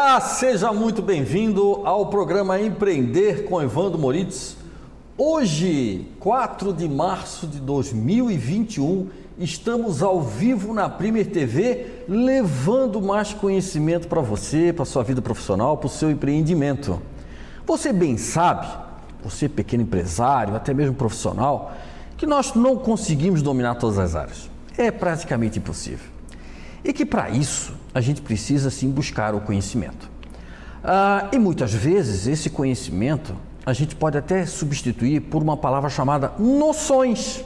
Ah, seja muito bem-vindo ao programa Empreender com Evandro Moritz. Hoje, 4 de março de 2021, estamos ao vivo na Premier TV, levando mais conhecimento para você, para sua vida profissional, para o seu empreendimento. Você bem sabe, você pequeno empresário, até mesmo profissional, que nós não conseguimos dominar todas as áreas. É praticamente impossível. E que para isso a gente precisa sim buscar o conhecimento. Ah, e muitas vezes esse conhecimento a gente pode até substituir por uma palavra chamada noções,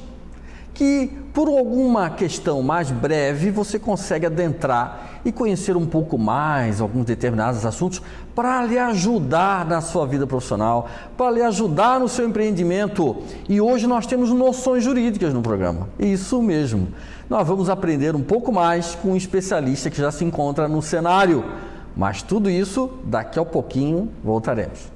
que por alguma questão mais breve você consegue adentrar e conhecer um pouco mais alguns determinados assuntos para lhe ajudar na sua vida profissional, para lhe ajudar no seu empreendimento. E hoje nós temos noções jurídicas no programa. Isso mesmo. Nós vamos aprender um pouco mais com um especialista que já se encontra no cenário. Mas tudo isso daqui a pouquinho voltaremos.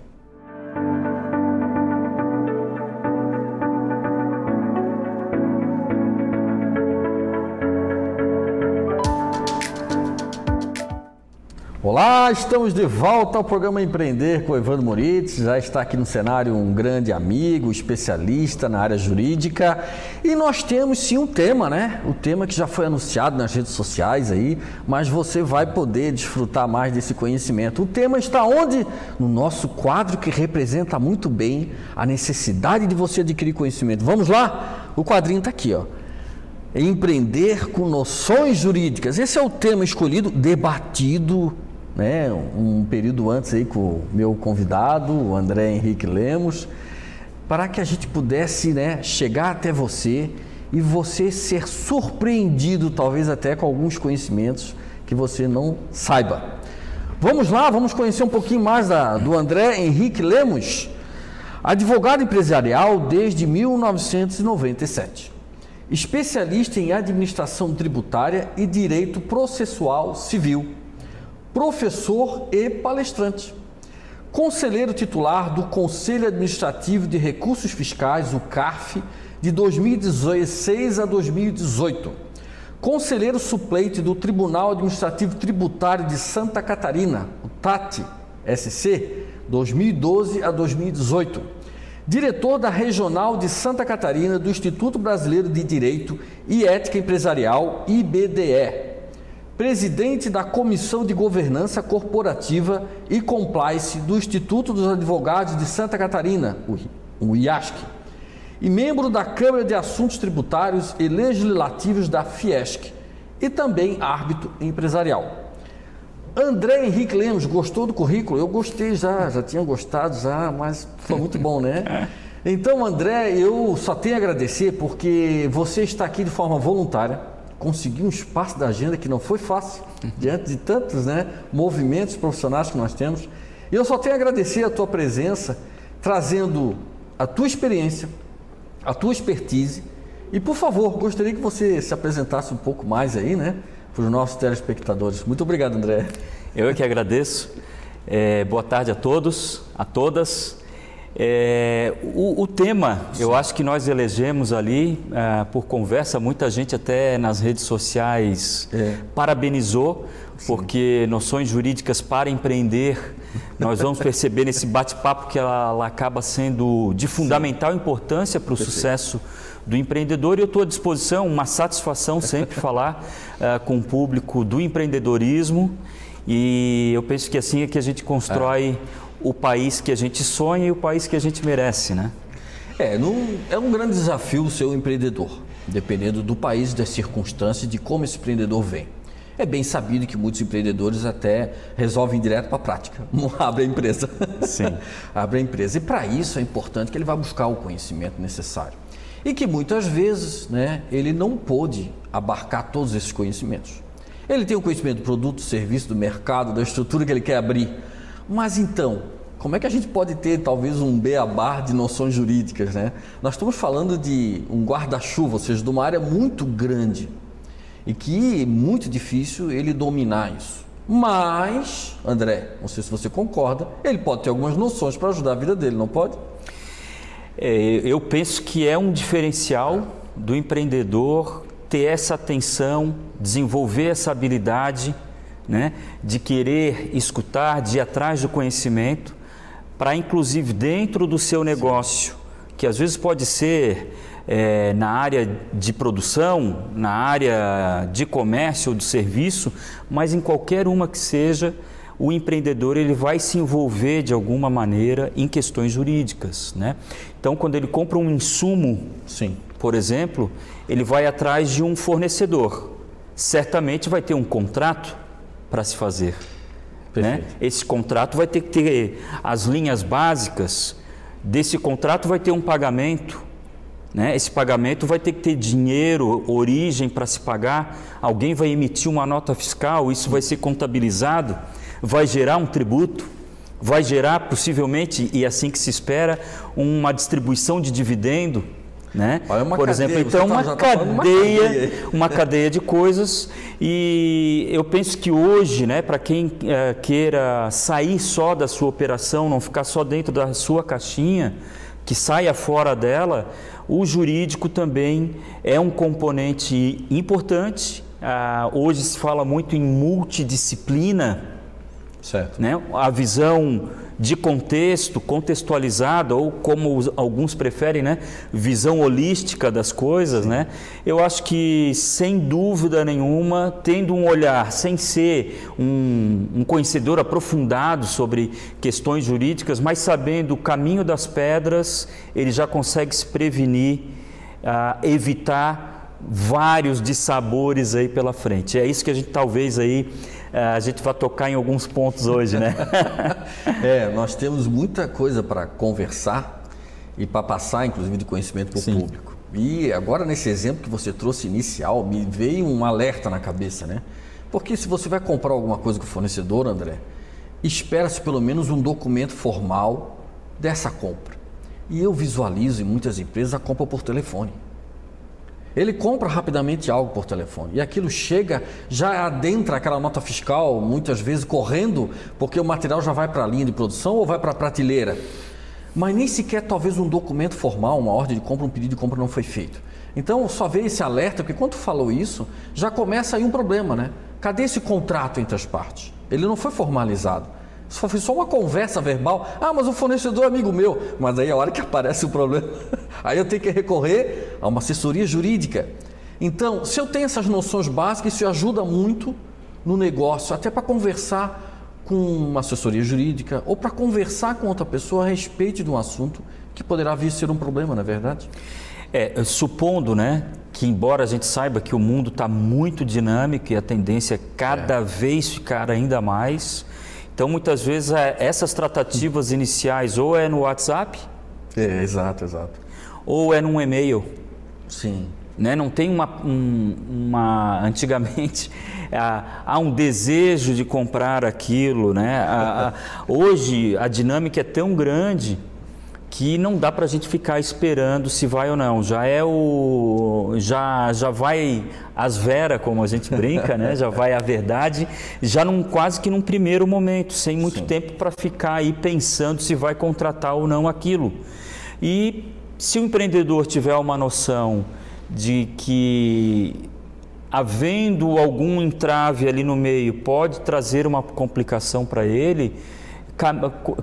Olá, estamos de volta ao programa Empreender com Evandro Moritz. Já está aqui no cenário um grande amigo, especialista na área jurídica. E nós temos sim um tema, né? O tema que já foi anunciado nas redes sociais aí, mas você vai poder desfrutar mais desse conhecimento. O tema está onde? No nosso quadro que representa muito bem a necessidade de você adquirir conhecimento. Vamos lá? O quadrinho está aqui, ó empreender com noções jurídicas. Esse é o tema escolhido, debatido né, um período antes aí com o meu convidado, o André Henrique Lemos, para que a gente pudesse né, chegar até você e você ser surpreendido, talvez até com alguns conhecimentos que você não saiba. Vamos lá, vamos conhecer um pouquinho mais da, do André Henrique Lemos, advogado empresarial desde 1997, especialista em administração tributária e direito processual civil professor e palestrante. Conselheiro titular do Conselho Administrativo de Recursos Fiscais, o CARF, de 2016 a 2018. Conselheiro suplente do Tribunal Administrativo Tributário de Santa Catarina, o TAT SC, 2012 a 2018. Diretor da Regional de Santa Catarina do Instituto Brasileiro de Direito e Ética Empresarial, IBDE presidente da Comissão de Governança Corporativa e Compliance do Instituto dos Advogados de Santa Catarina, o IASC, e membro da Câmara de Assuntos Tributários e Legislativos da Fiesc, e também árbitro empresarial. André Henrique Lemos, gostou do currículo? Eu gostei já, já tinha gostado já, mas foi muito bom, né? Então, André, eu só tenho a agradecer porque você está aqui de forma voluntária conseguir um espaço da agenda que não foi fácil, diante de tantos né, movimentos profissionais que nós temos. E eu só tenho a agradecer a tua presença, trazendo a tua experiência, a tua expertise. E, por favor, gostaria que você se apresentasse um pouco mais aí, né, para os nossos telespectadores. Muito obrigado, André. Eu é que agradeço. É, boa tarde a todos, a todas. É, o, o, tema, Sim. eu acho que nós elegemos ali, é, por conversa, muita gente até nas redes sociais é. parabenizou, Sim. porque noções jurídicas para empreender, nós vamos perceber nesse bate-papo que ela, ela, acaba sendo de fundamental Sim. importância para o sucesso do empreendedor e eu estou à disposição, uma satisfação sempre falar é, com o público do empreendedorismo e eu penso que assim é que a gente constrói é o país que a gente sonha e o país que a gente merece, né? É, é um grande desafio ser um empreendedor, dependendo do país, das circunstâncias, de como esse empreendedor vem. É bem sabido que muitos empreendedores até resolvem direto para a prática, abre a empresa. Sim. abre a empresa. E para isso é importante que ele vá buscar o conhecimento necessário. E que muitas vezes né, ele não pôde abarcar todos esses conhecimentos. Ele tem o conhecimento do produto, do serviço, do mercado, da estrutura que ele quer abrir, mas então, como é que a gente pode ter talvez um beabá de noções jurídicas, né? Nós estamos falando de um guarda-chuva, ou seja, de uma área muito grande e que é muito difícil ele dominar isso. Mas, André, não sei se você concorda, ele pode ter algumas noções para ajudar a vida dele, não pode? É, eu penso que é um diferencial do empreendedor ter essa atenção, desenvolver essa habilidade né, de querer escutar, de ir atrás do conhecimento, para inclusive dentro do seu negócio, que às vezes pode ser é, na área de produção, na área de comércio ou de serviço, mas em qualquer uma que seja, o empreendedor ele vai se envolver de alguma maneira em questões jurídicas, né? Então, quando ele compra um insumo, Sim. por exemplo, ele vai atrás de um fornecedor. Certamente vai ter um contrato para se fazer. Né? Esse contrato vai ter que ter as linhas básicas. Desse contrato vai ter um pagamento. Né? Esse pagamento vai ter que ter dinheiro, origem para se pagar. Alguém vai emitir uma nota fiscal, isso vai ser contabilizado vai gerar um tributo, vai gerar possivelmente, e assim que se espera, uma distribuição de dividendo. Né? Por cadeia, exemplo, então tá, uma, tá cadeia, uma cadeia, uma cadeia de coisas e eu penso que hoje, né, para quem é, queira sair só da sua operação, não ficar só dentro da sua caixinha, que saia fora dela, o jurídico também é um componente importante. Ah, hoje se fala muito em multidisciplina Certo. Né? A visão de contexto, contextualizada, ou como alguns preferem, né? visão holística das coisas, né? eu acho que, sem dúvida nenhuma, tendo um olhar, sem ser um, um conhecedor aprofundado sobre questões jurídicas, mas sabendo o caminho das pedras, ele já consegue se prevenir, uh, evitar vários dissabores aí pela frente. É isso que a gente talvez aí a gente vai tocar em alguns pontos hoje, né? é, nós temos muita coisa para conversar e para passar, inclusive, de conhecimento para o público. E agora, nesse exemplo que você trouxe inicial, me veio um alerta na cabeça, né? Porque se você vai comprar alguma coisa com o fornecedor, André, espera-se pelo menos um documento formal dessa compra. E eu visualizo em muitas empresas a compra por telefone. Ele compra rapidamente algo por telefone e aquilo chega, já adentra aquela nota fiscal, muitas vezes correndo, porque o material já vai para a linha de produção ou vai para a prateleira. Mas nem sequer talvez um documento formal, uma ordem de compra, um pedido de compra não foi feito. Então só veio esse alerta, porque quando falou isso, já começa aí um problema, né? Cadê esse contrato entre as partes? Ele não foi formalizado. Só foi só uma conversa verbal. Ah, mas o fornecedor é amigo meu. Mas aí a hora que aparece o problema, aí eu tenho que recorrer a uma assessoria jurídica. Então, se eu tenho essas noções básicas, isso ajuda muito no negócio, até para conversar com uma assessoria jurídica ou para conversar com outra pessoa a respeito de um assunto que poderá vir a ser um problema, não é verdade? É, supondo, né, que embora a gente saiba que o mundo está muito dinâmico e a tendência é cada é. vez ficar ainda mais, então, muitas vezes, é, essas tratativas iniciais ou é no WhatsApp. É, exato, exato. Ou é num e-mail. Sim. Né? Não tem uma, um, uma antigamente há, um desejo de comprar aquilo, né? A, a, hoje a dinâmica é tão grande que não dá para a gente ficar esperando se vai ou não. Já é o já já vai as vera como a gente brinca, né? Já vai a verdade, já num quase que num primeiro momento, sem muito Sim. tempo para ficar aí pensando se vai contratar ou não aquilo. E se o empreendedor tiver uma noção de que havendo algum entrave ali no meio pode trazer uma complicação para ele,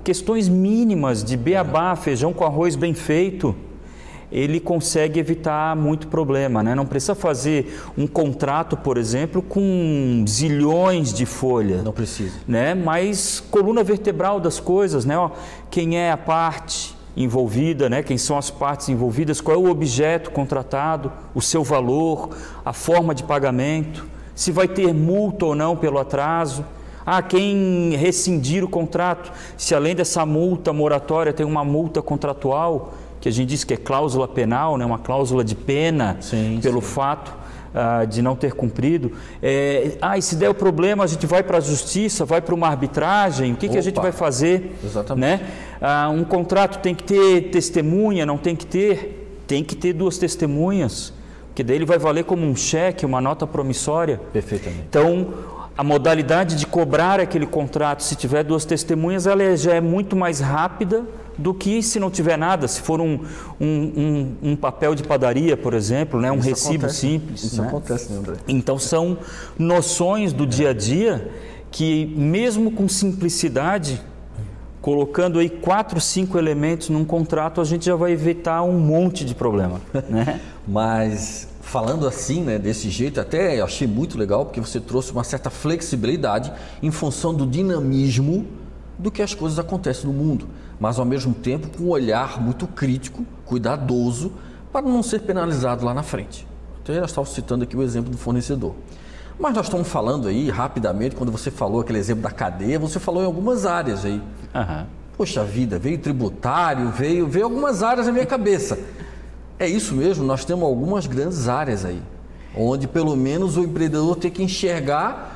questões mínimas de beabá, feijão com arroz bem feito, ele consegue evitar muito problema, né? Não precisa fazer um contrato, por exemplo, com zilhões de folhas. Não precisa. Né? Mas coluna vertebral das coisas, né? Ó, quem é a parte envolvida, né? Quem são as partes envolvidas? Qual é o objeto contratado? O seu valor? A forma de pagamento? Se vai ter multa ou não pelo atraso? Ah, quem rescindir o contrato, se além dessa multa moratória tem uma multa contratual, que a gente diz que é cláusula penal, né, uma cláusula de pena sim, pelo sim. fato ah, de não ter cumprido. É, ah, e se der o problema, a gente vai para a justiça, vai para uma arbitragem, o que, que a gente vai fazer? Exatamente. Né? Ah, um contrato tem que ter testemunha, não tem que ter? Tem que ter duas testemunhas, que daí ele vai valer como um cheque, uma nota promissória. Perfeitamente. Então, a modalidade de cobrar aquele contrato, se tiver duas testemunhas, ela já é muito mais rápida do que se não tiver nada. Se for um, um, um, um papel de padaria, por exemplo, né? um Isso recibo acontece. simples. Isso né? acontece, né, André? Então, são noções do dia a dia que mesmo com simplicidade, colocando aí quatro, cinco elementos num contrato, a gente já vai evitar um monte de problema, né? Mas falando assim, né, desse jeito, até achei muito legal porque você trouxe uma certa flexibilidade em função do dinamismo do que as coisas acontecem no mundo, mas ao mesmo tempo com um olhar muito crítico, cuidadoso, para não ser penalizado lá na frente. Então, eu estava citando aqui o exemplo do fornecedor. Mas nós estamos falando aí, rapidamente, quando você falou aquele exemplo da cadeia, você falou em algumas áreas aí. Uhum. Poxa vida, veio tributário, veio, veio algumas áreas na minha cabeça. É isso mesmo, nós temos algumas grandes áreas aí, onde pelo menos o empreendedor tem que enxergar.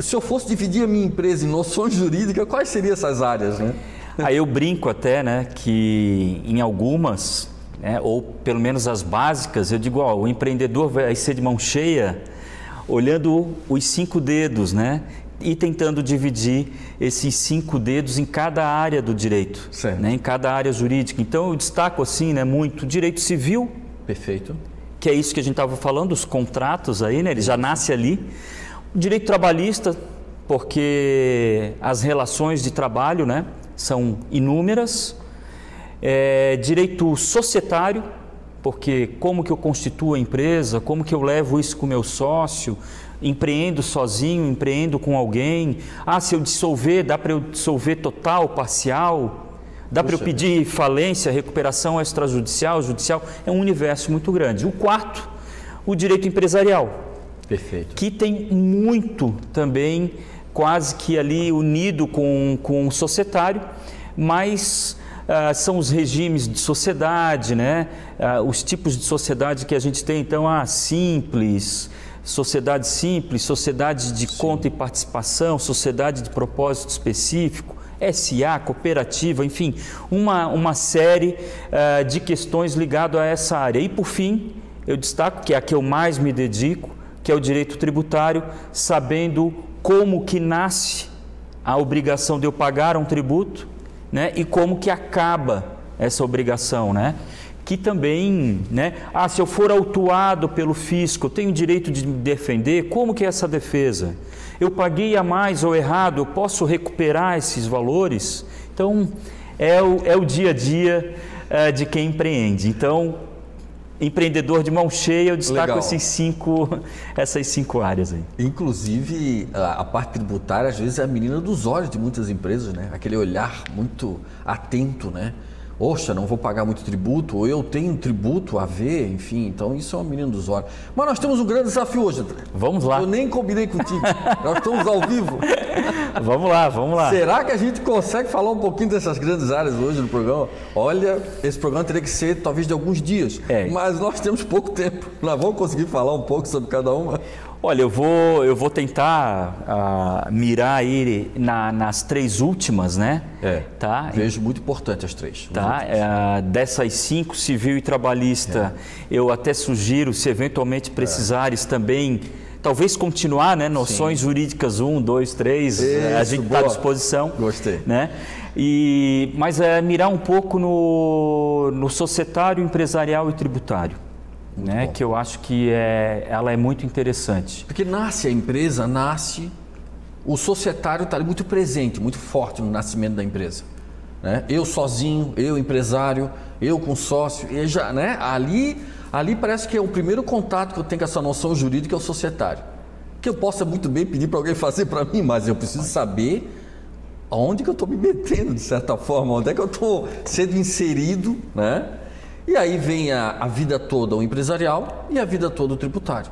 Se eu fosse dividir a minha empresa em noções jurídicas, quais seriam essas áreas, né? Aí eu brinco até, né, que em algumas, né, ou pelo menos as básicas, eu digo, ó, o empreendedor vai ser de mão cheia, olhando os cinco dedos, né? E tentando dividir esses cinco dedos em cada área do direito, né, em cada área jurídica. Então eu destaco assim, né, muito direito civil. Perfeito. Que é isso que a gente estava falando, os contratos aí, né, ele já nasce ali. Direito trabalhista, porque as relações de trabalho, né, são inúmeras. É, direito societário, porque como que eu constituo a empresa, como que eu levo isso com o meu sócio, empreendo sozinho, empreendo com alguém. Ah, se eu dissolver, dá para eu dissolver total, parcial? Dá para eu pedir falência, recuperação extrajudicial, judicial? É um universo muito grande. O quarto, o direito empresarial. Perfeito. Que tem muito também, quase que ali unido com, com o societário, mas ah, são os regimes de sociedade, né? Ah, os tipos de sociedade que a gente tem, então, ah, simples, sociedade simples, sociedade de Sim. conta e participação, sociedade de propósito específico, SA, cooperativa, enfim, uma, uma série uh, de questões ligadas a essa área. E por fim, eu destaco que é a que eu mais me dedico, que é o direito tributário, sabendo como que nasce a obrigação de eu pagar um tributo, né, e como que acaba essa obrigação, né? Que também, né? Ah, se eu for autuado pelo fisco, eu tenho direito de me defender. Como que é essa defesa? Eu paguei a mais ou errado, eu posso recuperar esses valores? Então, é o, é o dia a dia é, de quem empreende. Então, empreendedor de mão cheia, eu destaco cinco, essas cinco áreas aí. Inclusive, a, parte tributária, às vezes, é a menina dos olhos de muitas empresas, né? Aquele olhar muito atento, né? Poxa, não vou pagar muito tributo, ou eu tenho tributo a ver, enfim, então isso é uma menina dos olhos. Mas nós temos um grande desafio hoje, André. Vamos lá. Eu nem combinei contigo, nós estamos ao vivo. vamos lá, vamos lá. Será que a gente consegue falar um pouquinho dessas grandes áreas hoje no programa? Olha, esse programa teria que ser talvez de alguns dias, é. mas nós temos pouco tempo. Nós vamos conseguir falar um pouco sobre cada uma. Olha, eu vou, eu vou tentar uh, mirar aí na, nas três últimas, né? É. Tá? Vejo muito importante as três. Tá. Uh, dessas cinco, civil e trabalhista, é. eu até sugiro, se eventualmente é. precisares é. também, talvez continuar, né? Noções Sim. jurídicas um, dois, três, Isso, a gente está à disposição. Gostei. Né? E, mas é mirar um pouco no, no societário, empresarial e tributário né? Que eu acho que é, ela é muito interessante. Porque nasce a empresa, nasce o societário está muito presente, muito forte no nascimento da empresa. Né? Eu sozinho, eu empresário, eu com sócio, e já, né? Ali, ali parece que é o primeiro contato que eu tenho com essa noção jurídica é o societário. Que eu possa muito bem pedir para alguém fazer para mim, mas eu preciso saber aonde que eu estou me metendo de certa forma, onde é que eu estou sendo inserido, né? E aí vem a, a vida toda o empresarial e a vida toda o tributário.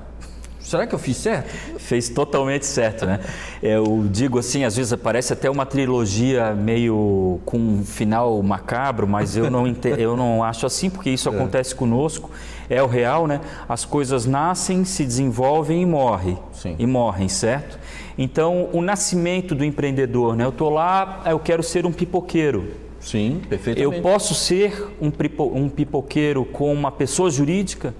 Será que eu fiz certo? Fez totalmente certo, né? Eu digo assim, às vezes parece até uma trilogia meio com um final macabro, mas eu não, eu não acho assim, porque isso é. acontece conosco, é o real, né? As coisas nascem, se desenvolvem e morrem. Sim. E morrem, certo? Então, o nascimento do empreendedor, né? Eu estou lá, eu quero ser um pipoqueiro. Sim, perfeitamente. Eu posso ser um, um pipoqueiro com uma pessoa jurídica?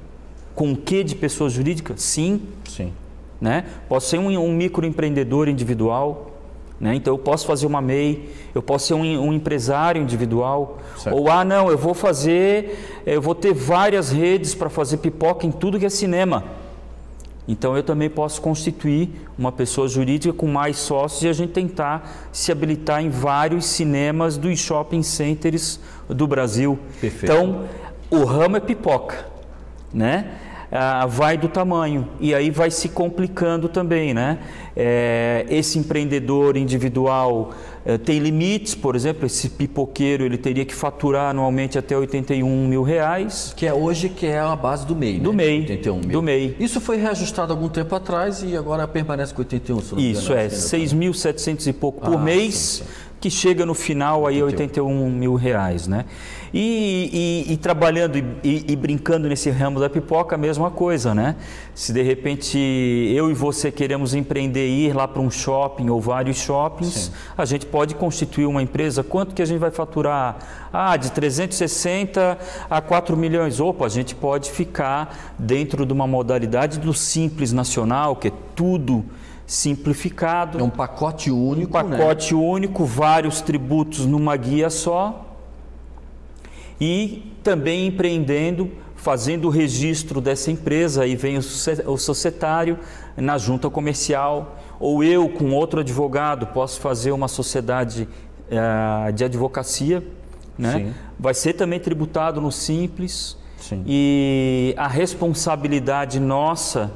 Com o que de pessoa jurídica? Sim. Sim. Né? Posso ser um, um microempreendedor individual, né? então eu posso fazer uma MEI, eu posso ser um, um empresário individual. Certo. Ou, ah, não, eu vou fazer, eu vou ter várias redes para fazer pipoca em tudo que é cinema. Então eu também posso constituir uma pessoa jurídica com mais sócios e a gente tentar se habilitar em vários cinemas dos shopping centers do Brasil. Perfeito. Então o ramo é pipoca, né? Ah, vai do tamanho e aí vai se complicando também, né? É, esse empreendedor individual é, tem limites, por exemplo, esse pipoqueiro ele teria que faturar anualmente até 81 mil reais. Que é hoje que é a base do MEI, Do né? MEI, 81 mil. do MEI. Isso foi reajustado algum tempo atrás e agora permanece com 81, se não Isso engano, é, assim, né? 6.700 e pouco por Ah, mês, sim, sim. Que chega no final aí a 81 mil reais, né? E, e- e trabalhando e, e- e brincando nesse ramo da pipoca, a mesma coisa, né? Se de repente eu e você queremos empreender e ir lá para um shopping ou vários shoppings, a gente pode constituir uma empresa. Quanto que a gente vai faturar? Ah, de 360 a 4 milhões. Opa, a gente pode ficar dentro de uma modalidade do Simples Nacional, que é tudo simplificado. É um pacote único, Um né? pacote único, vários tributos numa guia só. E também empreendendo, fazendo o registro dessa empresa, aí vem o socie- o societário na junta comercial, ou eu com outro advogado posso fazer uma sociedade eh, de advocacia, né? Sim. Vai ser também tributado no simples. Sim. E a responsabilidade nossa,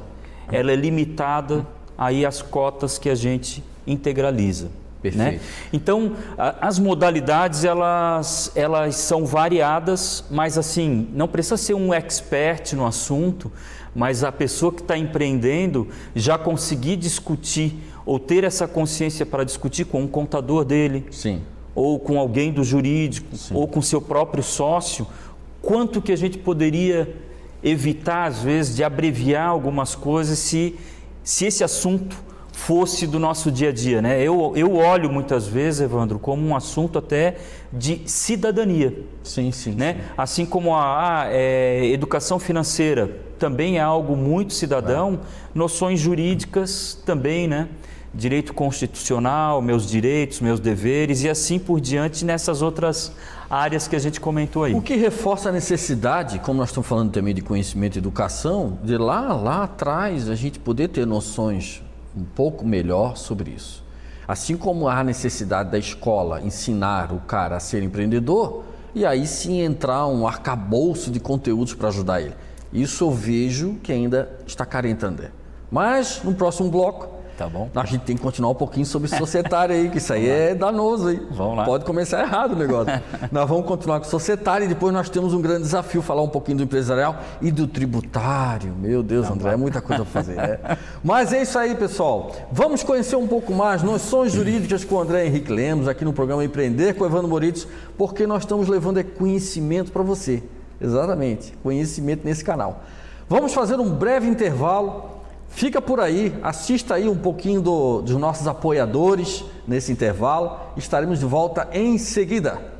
ela é limitada aí às cotas que a gente integraliza. Perfeito. Né? Então, a- as modalidades elas, elas são variadas, mas assim, não precisa ser um expert no assunto, mas a pessoa que está empreendendo já conseguir discutir ou ter essa consciência para discutir com um contador dele, Sim. ou com alguém do jurídico, ou com seu próprio sócio, quanto que a gente poderia evitar, às vezes, de abreviar algumas coisas se, se esse assunto fosse do nosso dia a dia. Né? Eu, eu olho muitas vezes, Evandro, como um assunto até de cidadania. Sim, sim. Né? Assim como a, a, é, educação financeira também é algo muito cidadão, noções jurídicas também, né? Direito constitucional, meus direitos, meus deveres e assim por diante nessas outras áreas que a gente comentou aí. O que reforça a necessidade, como nós estamos falando também de conhecimento e educação, de lá, lá atrás a gente poder ter noções um pouco melhor sobre isso. Assim como há necessidade da escola ensinar o cara a ser empreendedor, e aí sim entrar um arcabouço de conteúdos para ajudar ele. Isso eu vejo que ainda está carente, André. Mas no próximo bloco, Tá bom. a gente tem que continuar um pouquinho sobre societário aí, que isso aí é danoso aí. Vamos lá. Pode começar errado o negócio. nós vamos continuar com societário e depois nós temos um grande desafio, falar um pouquinho do empresarial e do tributário. Meu Deus, André, é muita coisa para fazer. né? Mas é isso aí, pessoal. Vamos conhecer um pouco mais noções jurídicas com o André Henrique Lemos, aqui no programa Empreender com o Evandro Moritz, porque nós estamos levando é conhecimento para você. Exatamente, conhecimento nesse canal. Vamos fazer um breve intervalo. Fica por aí, assista aí um pouquinho do- dos nossos apoiadores nesse intervalo. Estaremos de volta em seguida.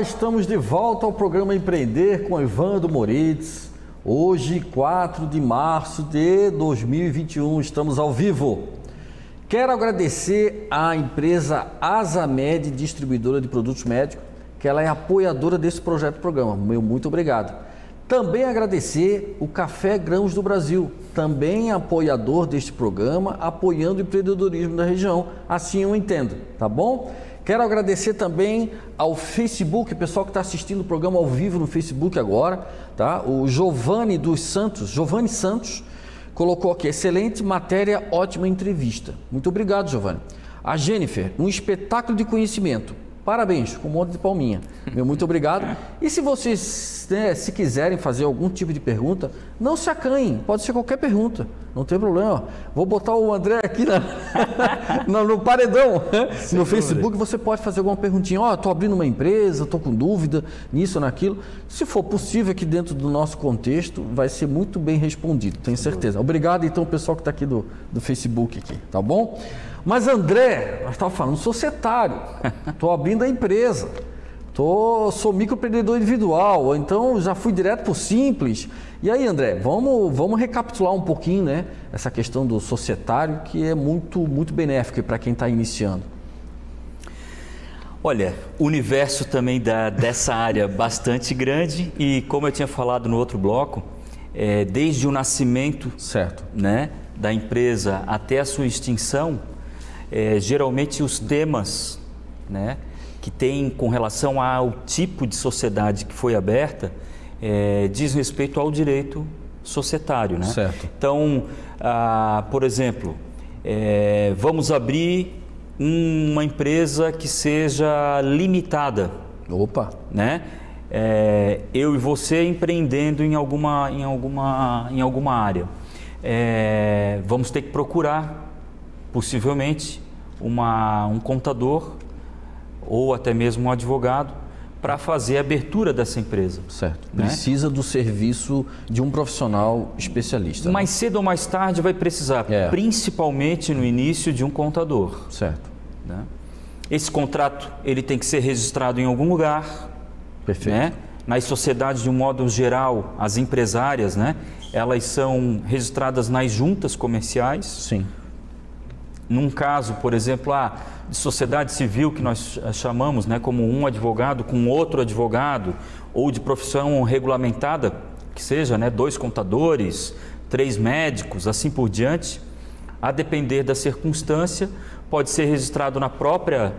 Estamos de volta ao programa Empreender com Evandro Moritz. Hoje, 4 de março de 2021, estamos ao vivo. Quero agradecer à empresa Asamed, distribuidora de produtos médicos, que ela é apoiadora desse projeto programa. Meu muito obrigado. Também agradecer o Café Grãos do Brasil, também apoiador deste programa, apoiando o empreendedorismo da região. Assim eu entendo, tá bom? Quero agradecer também ao Facebook, pessoal que está assistindo o programa ao vivo no Facebook agora, tá? O Giovanni dos Santos, Giovanni Santos, colocou aqui, excelente matéria, ótima entrevista. Muito obrigado, Giovanni. A Jennifer, um espetáculo de conhecimento. Parabéns, com um monte de palminha. Meu muito obrigado. E se vocês, né, se quiserem fazer algum tipo de pergunta, não se acanhem, pode ser qualquer pergunta, não tem problema. Vou botar o André aqui na, no, no, paredão, Sem no Facebook, você pode fazer alguma perguntinha. Ó, oh, estou abrindo uma empresa, estou com dúvida nisso, naquilo. Se for possível aqui dentro do nosso contexto, vai ser muito bem respondido, tenho certeza. Obrigado então, pessoal que está aqui do, do Facebook aqui, tá bom? Mas André, nós estávamos falando societário, estou abrindo a empresa, tô, sou microempreendedor individual, ou então já fui direto para o simples. E aí, André, vamos, vamos recapitular um pouquinho né, essa questão do societário, que é muito, muito benéfico para quem está iniciando. Olha, o universo também da, dessa área bastante grande e como eu tinha falado no outro bloco, é, desde o nascimento certo. Né, da empresa até a sua extinção, é, geralmente os temas né, que tem com relação ao tipo de sociedade que foi aberta é, diz respeito ao direito societário. Né? Certo. Então, ah, por exemplo, é, vamos abrir uma empresa que seja limitada. Opa! Né? É, eu e você empreendendo em alguma, em alguma, em alguma área. É, vamos ter que procurar possivelmente uma, um contador ou até mesmo um advogado para fazer a abertura dessa empresa. Certo. Né? Precisa do serviço de um profissional especialista. Mais né? cedo ou mais tarde vai precisar, é. principalmente no início, de um contador. Certo. Né? Esse contrato ele tem que ser registrado em algum lugar. Perfeito. Né? Nas sociedades, de um modo geral, as empresárias, né? elas são registradas nas juntas comerciais. Sim num caso, por exemplo, ah, de sociedade civil, que nós chamamos né, como um advogado com outro advogado, ou de profissão regulamentada, que seja né, dois contadores, três médicos, assim por diante, a depender da circunstância, pode ser registrado na própria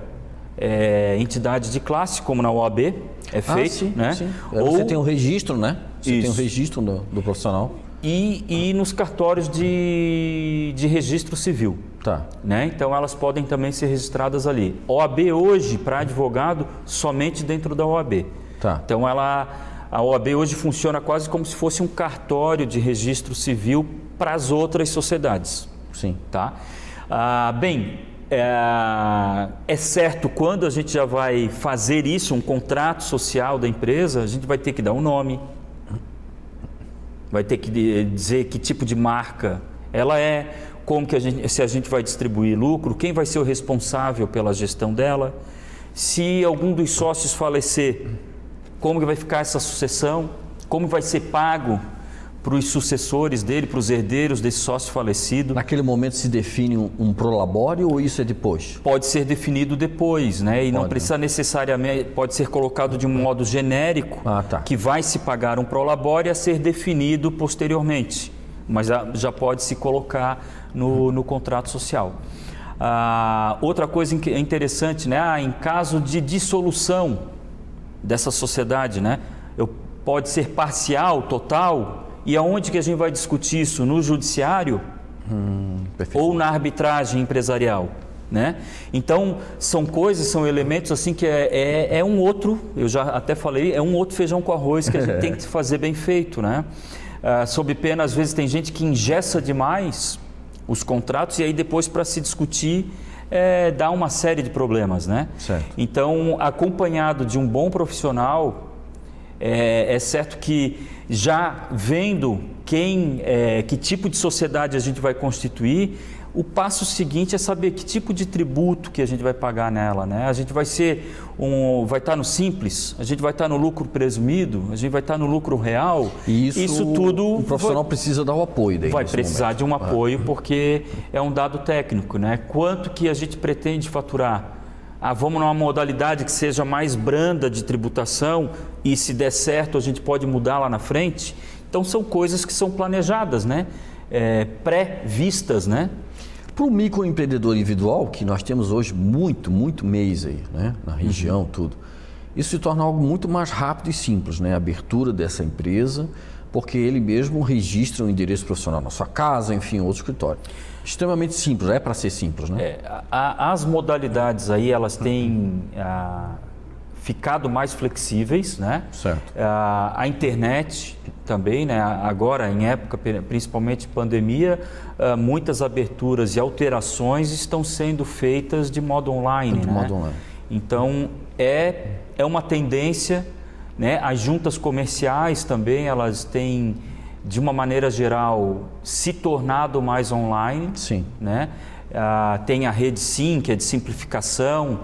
é, entidade de classe, como na OAB é ah, feito. Ah, sim, né? sim. Ou... Você tem um registro, né? Você Isso. tem um registro do, do profissional. E, e nos cartórios de, de registro civil. Tá. Né? Então elas podem também ser registradas ali. OAB hoje, para advogado, somente dentro da OAB. Tá. Então ela, a OAB hoje funciona quase como se fosse um cartório de registro civil para as outras sociedades. Sim. Tá? Ah, bem, é, é, certo quando a gente já vai fazer isso, um contrato social da empresa, a gente vai ter que dar um nome, vai ter que dizer que tipo de marca ela é, como que a gente, se a gente vai distribuir lucro, quem vai ser o responsável pela gestão dela, se algum dos sócios falecer, como que vai ficar essa sucessão, como vai ser pago para os sucessores dele, para os herdeiros desse sócio falecido. Naquele momento se define um, um prolabore ou isso é depois? Pode ser definido depois, né? E pode, não precisa necessariamente, pode ser colocado de um modo genérico, ah, tá. que vai se pagar um prolabore a ser definido posteriormente, mas já, já pode se colocar no, no contrato social. Ah, outra coisa interessante, né? Ah, em caso de dissolução dessa sociedade, né? Eu, pode ser parcial, total. E aonde que a gente vai discutir isso? No judiciário hum, ou na arbitragem empresarial? Né? Então, são coisas, são elementos assim que é, é, é, um outro, eu já até falei, é um outro feijão com arroz que a gente tem que fazer bem feito. Né? Ah, sob pena, às vezes, tem gente que ingessa demais os contratos e aí depois para se discutir é, dá uma série de problemas, né? Certo. Então, acompanhado de um bom profissional, é, é certo que já vendo quem, é, que tipo de sociedade a gente vai constituir, o passo seguinte é saber que tipo de tributo que a gente vai pagar nela, né? A gente vai ser um, vai estar no simples, a gente vai estar no lucro presumido, a gente vai estar no lucro real. E isso, isso tudo o profissional vai, precisa dar o apoio. Daí, vai precisar momento. de um apoio ah. porque é um dado técnico, né? Quanto que a gente pretende faturar? Ah, vamos numa modalidade que seja mais branda de tributação e se der certo a gente pode mudar lá na frente. Então são coisas que são planejadas, né? É, pré-vistas, né? Para o microempreendedor individual, que nós temos hoje muito, muito mês aí, né? na região, uhum. tudo, isso se torna algo muito mais rápido e simples, né? A abertura dessa empresa, porque ele mesmo registra o um endereço profissional na sua casa, enfim, outro escritório. Extremamente simples, é para ser simples, né? É, a, as modalidades aí, elas têm a, ficado mais flexíveis, né? Certo. A, a, internet também, né? Agora, em época principalmente pandemia, uh, muitas aberturas e alterações estão sendo feitas de modo online, de né? modo online. Então é é uma tendência, né? As juntas comerciais também elas têm de uma maneira geral se tornado mais online, sim, né? Uh, tem a rede sim que é de simplificação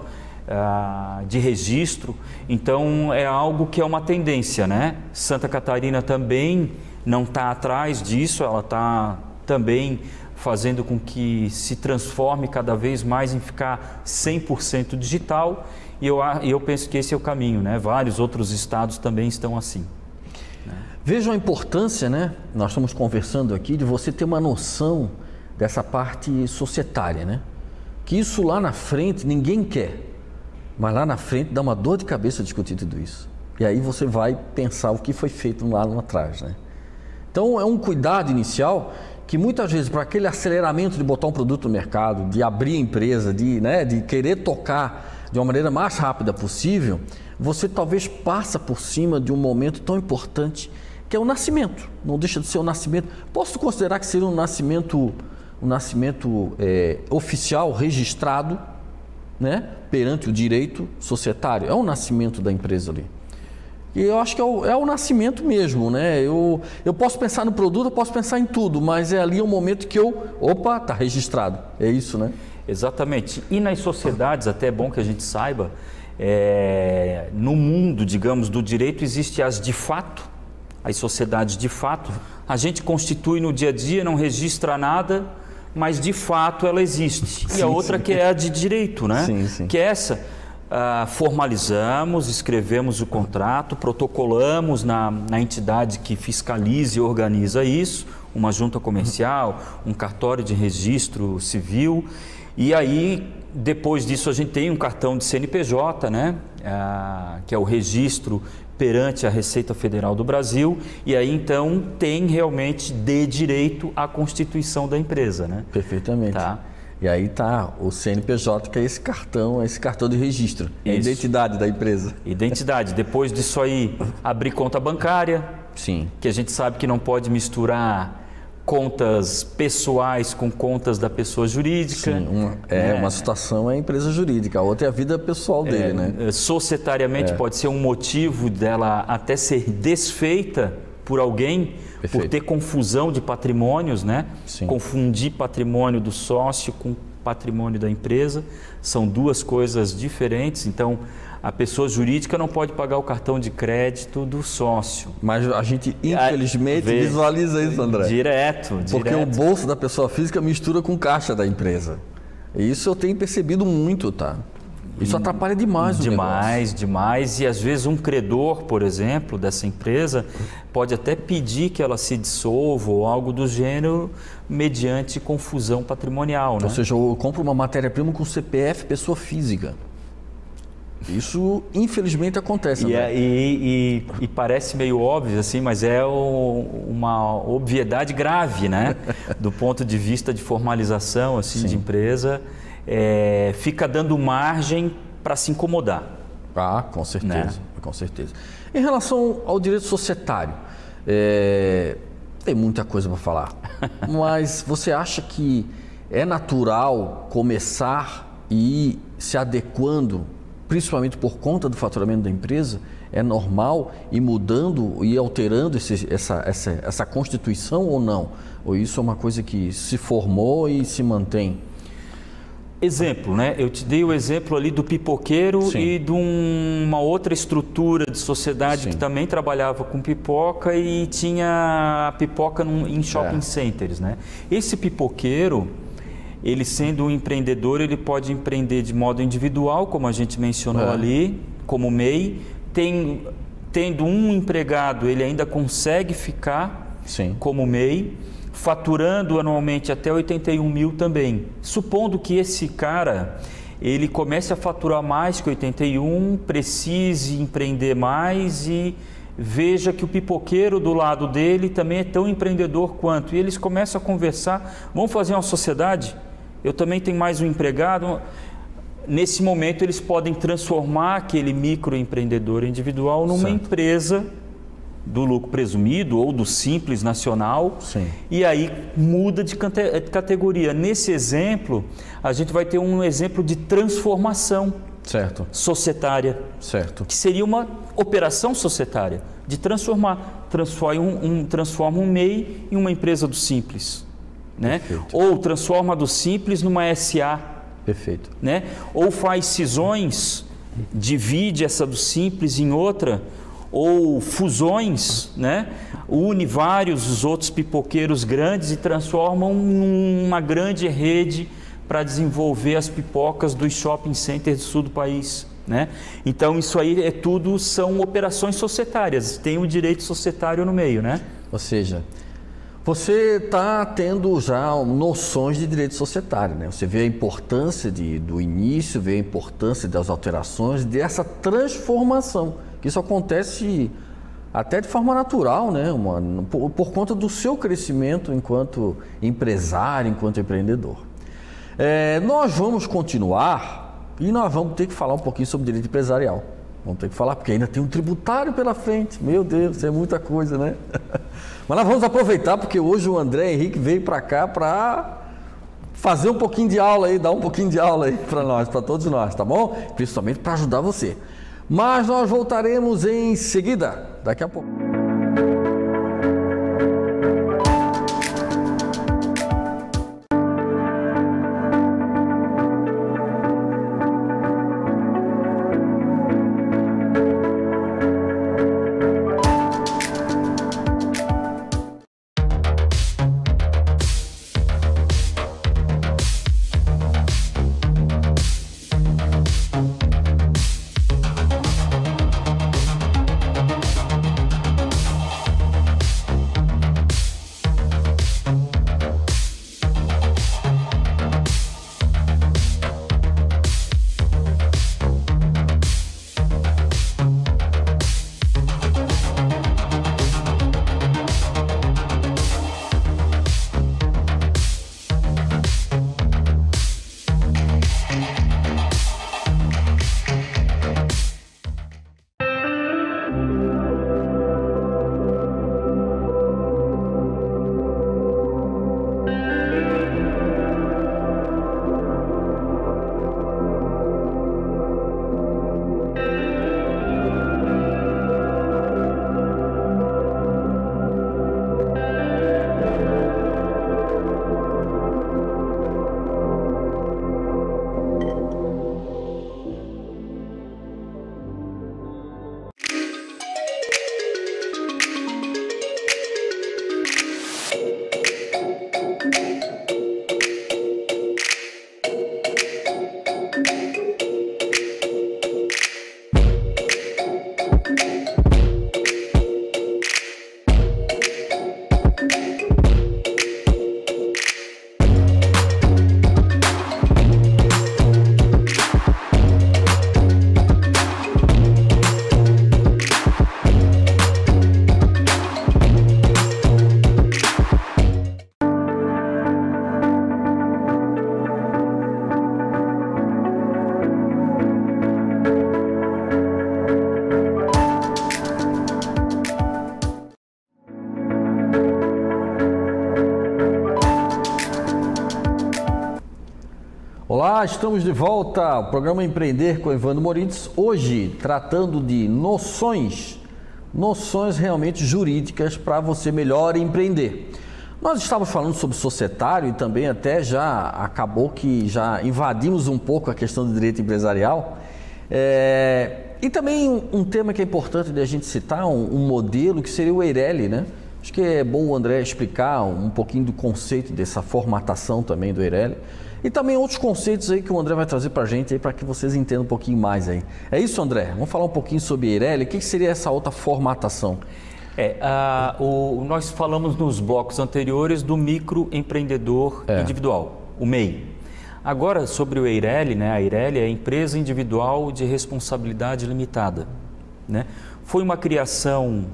uh, de registro. Então é algo que é uma tendência, né? Santa Catarina também não está atrás disso, ela está também fazendo com que se transforme cada vez mais em ficar 100% digital. E eu, eu penso que esse é o caminho, né? Vários outros estados também estão assim. Vejam a importância, né? Nós estamos conversando aqui de você ter uma noção dessa parte societária, né? Que isso lá na frente ninguém quer. Mas lá na frente dá uma dor de cabeça discutir tudo isso. E aí você vai pensar o que foi feito lá, lá atrás, né? Então é um cuidado inicial que muitas vezes para aquele aceleramento de botar um produto no mercado, de abrir a empresa, de, né, de querer tocar de uma maneira mais rápida possível, você talvez passa por cima de um momento tão importante que é o nascimento. Não deixa de ser o nascimento. Posso considerar que seria um nascimento, um nascimento é, oficial, registrado, né, perante o direito societário. É o nascimento da empresa ali. E eu acho que é o, é o, nascimento mesmo, né? Eu, eu posso pensar no produto, eu posso pensar em tudo, mas é ali o momento que eu, opa, está registrado. É isso, né? Exatamente. E nas sociedades, até é bom que a gente saiba, é, no mundo, digamos, do direito, existe as de fato, as sociedades de fato. A gente constitui no dia a dia, não registra nada, mas de fato ela existe. Sim, e a outra sim. que é a de direito, né? Sim, sim. Que é essa. Uh, formalizamos, escrevemos o contrato, protocolamos na, na entidade que fiscaliza e organiza isso, uma junta comercial, um cartório de registro civil, e aí depois disso a gente tem um cartão de CNPJ, né, uh, que é o registro perante a Receita Federal do Brasil e aí então tem realmente de direito à constituição da empresa, né? Perfeitamente. Tá? E aí tá o CNPJ, que é esse cartão, esse cartão de registro, é a identidade da empresa. Identidade. Depois disso aí, abrir conta bancária. Sim. Que a gente sabe que não pode misturar contas pessoais com contas da pessoa jurídica. Sim, uma, é, é, uma situação é a empresa jurídica, a outra é a vida pessoal dele, é, né? É, societariamente é. pode ser um motivo dela até ser desfeita por alguém Perfeito. por ter confusão de patrimônios, né? Sim. Confundir patrimônio do sócio com patrimônio da empresa são duas coisas diferentes. Então a pessoa jurídica não pode pagar o cartão de crédito do sócio. Mas a gente, infelizmente, Vê, visualiza isso, André. Direto, Porque direto. o bolso da pessoa física mistura com caixa da empresa. Isso eu tenho percebido muito, tá? Isso atrapalha demais o Demais, negócio. demais. E às vezes um credor, por exemplo, dessa empresa, pode até pedir que ela se dissolva ou algo do gênero mediante confusão patrimonial. Né? Ou seja, eu compro uma matéria-prima com CPF pessoa física. Isso, infelizmente, acontece. E, é, e, e, e, parece meio óbvio, assim, mas é o, uma obviedade grave, né? Do ponto de vista de formalização assim, Sim. de empresa, é, fica dando margem para se incomodar. Ah, com certeza, né? com certeza. Em relação ao direito societário, é, tem muita coisa para falar, mas você acha que é natural começar e ir se adequando principalmente por conta do faturamento da empresa, é normal ir mudando e alterando esse, essa, essa, essa constituição ou não? Ou isso é uma coisa que se formou e se mantém? Exemplo, né? Eu te dei o exemplo ali do pipoqueiro Sim. e de uma outra estrutura de sociedade Sim. que também trabalhava com pipoca e tinha a pipoca num, em shopping é. centers, né? Esse pipoqueiro, ele sendo um empreendedor, ele pode empreender de modo individual, como a gente mencionou é. ali, como MEI, tem, tendo um empregado, ele ainda consegue ficar Sim. como MEI, faturando anualmente até 81 mil também. Supondo que esse cara ele comece a faturar mais que 81, precise empreender mais e veja que o pipoqueiro do lado dele também é tão empreendedor quanto. E eles começam a conversar, vamos fazer uma sociedade? Eu também tenho mais um empregado nesse momento eles podem transformar aquele microempreendedor individual numa certo. empresa do lucro presumido ou do simples nacional Sim. e aí muda de categoria. Nesse exemplo, a gente vai ter um exemplo de transformação certo. societária, certo. que seria uma operação societária de transformar, transforma um, um, transforma um MEI em uma empresa do simples, né? Ou transforma do simples numa SA Perfeito. Né? Ou faz cisões, divide essa do simples em outra, ou fusões, né? une vários os outros pipoqueiros grandes e transformam numa grande rede para desenvolver as pipocas dos shopping centers do sul do país. Né? Então isso aí é tudo são operações societárias, tem o direito societário no meio, né? Ou seja, você está tendo já noções de direito societário, né? Você vê a importância de, do início, vê a importância das alterações, dessa transformação. Isso acontece até de forma natural, né? Uma, por, por, conta do seu crescimento enquanto empresário, enquanto empreendedor. É, nós vamos continuar e nós vamos ter que falar um pouquinho sobre direito empresarial. Vamos ter que falar, porque ainda tem um tributário pela frente. Meu Deus, é muita coisa, né? Mas nós vamos aproveitar porque hoje o André Henrique veio para cá para fazer um pouquinho de aula aí, dar um pouquinho de aula aí para nós, para todos nós, tá bom? Principalmente para ajudar você. Mas nós voltaremos em seguida, daqui a pouco. Olá, estamos de volta ao programa Empreender com Evandro Moritz. Hoje, tratando de noções, noções realmente jurídicas para você melhor empreender. Nós estávamos falando sobre societário e também até já acabou que já invadimos um pouco a questão do direito empresarial. É, e também um, um, tema que é importante de a gente citar, um, um modelo que seria o Eireli, né? Acho que é bom o André explicar um pouquinho do conceito dessa formatação também do Eireli. E também outros conceitos aí que o André vai trazer para a gente aí para que vocês entendam um pouquinho mais aí. É isso, André? Vamos falar um pouquinho sobre Eireli. O que seria essa outra formatação? É, o, nós falamos nos blocos anteriores do microempreendedor é. individual, o MEI. Agora, sobre o Eireli, né? a Eireli é a Empresa Individual de Responsabilidade Limitada. Né? Foi uma criação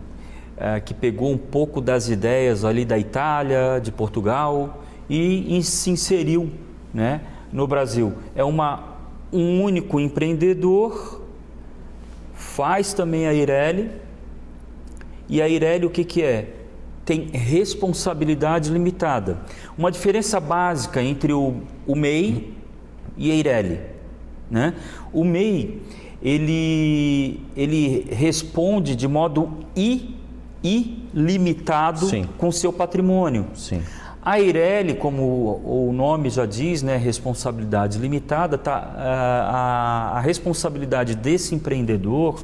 é, que pegou um pouco das ideias ali da Itália, de Portugal e, e se inseriu né, no Brasil. É uma, um único empreendedor, faz também a Ireli, e a Ireli o que, que é? Tem responsabilidade limitada. Uma diferença básica entre o, o MEI e a Ireli. Né? O MEI, ele, ele responde de modo ilimitado Sim. com seu patrimônio. Sim. A Eireli, como o nome já diz, né, responsabilidade limitada, tá, a, a responsabilidade desse empreendedor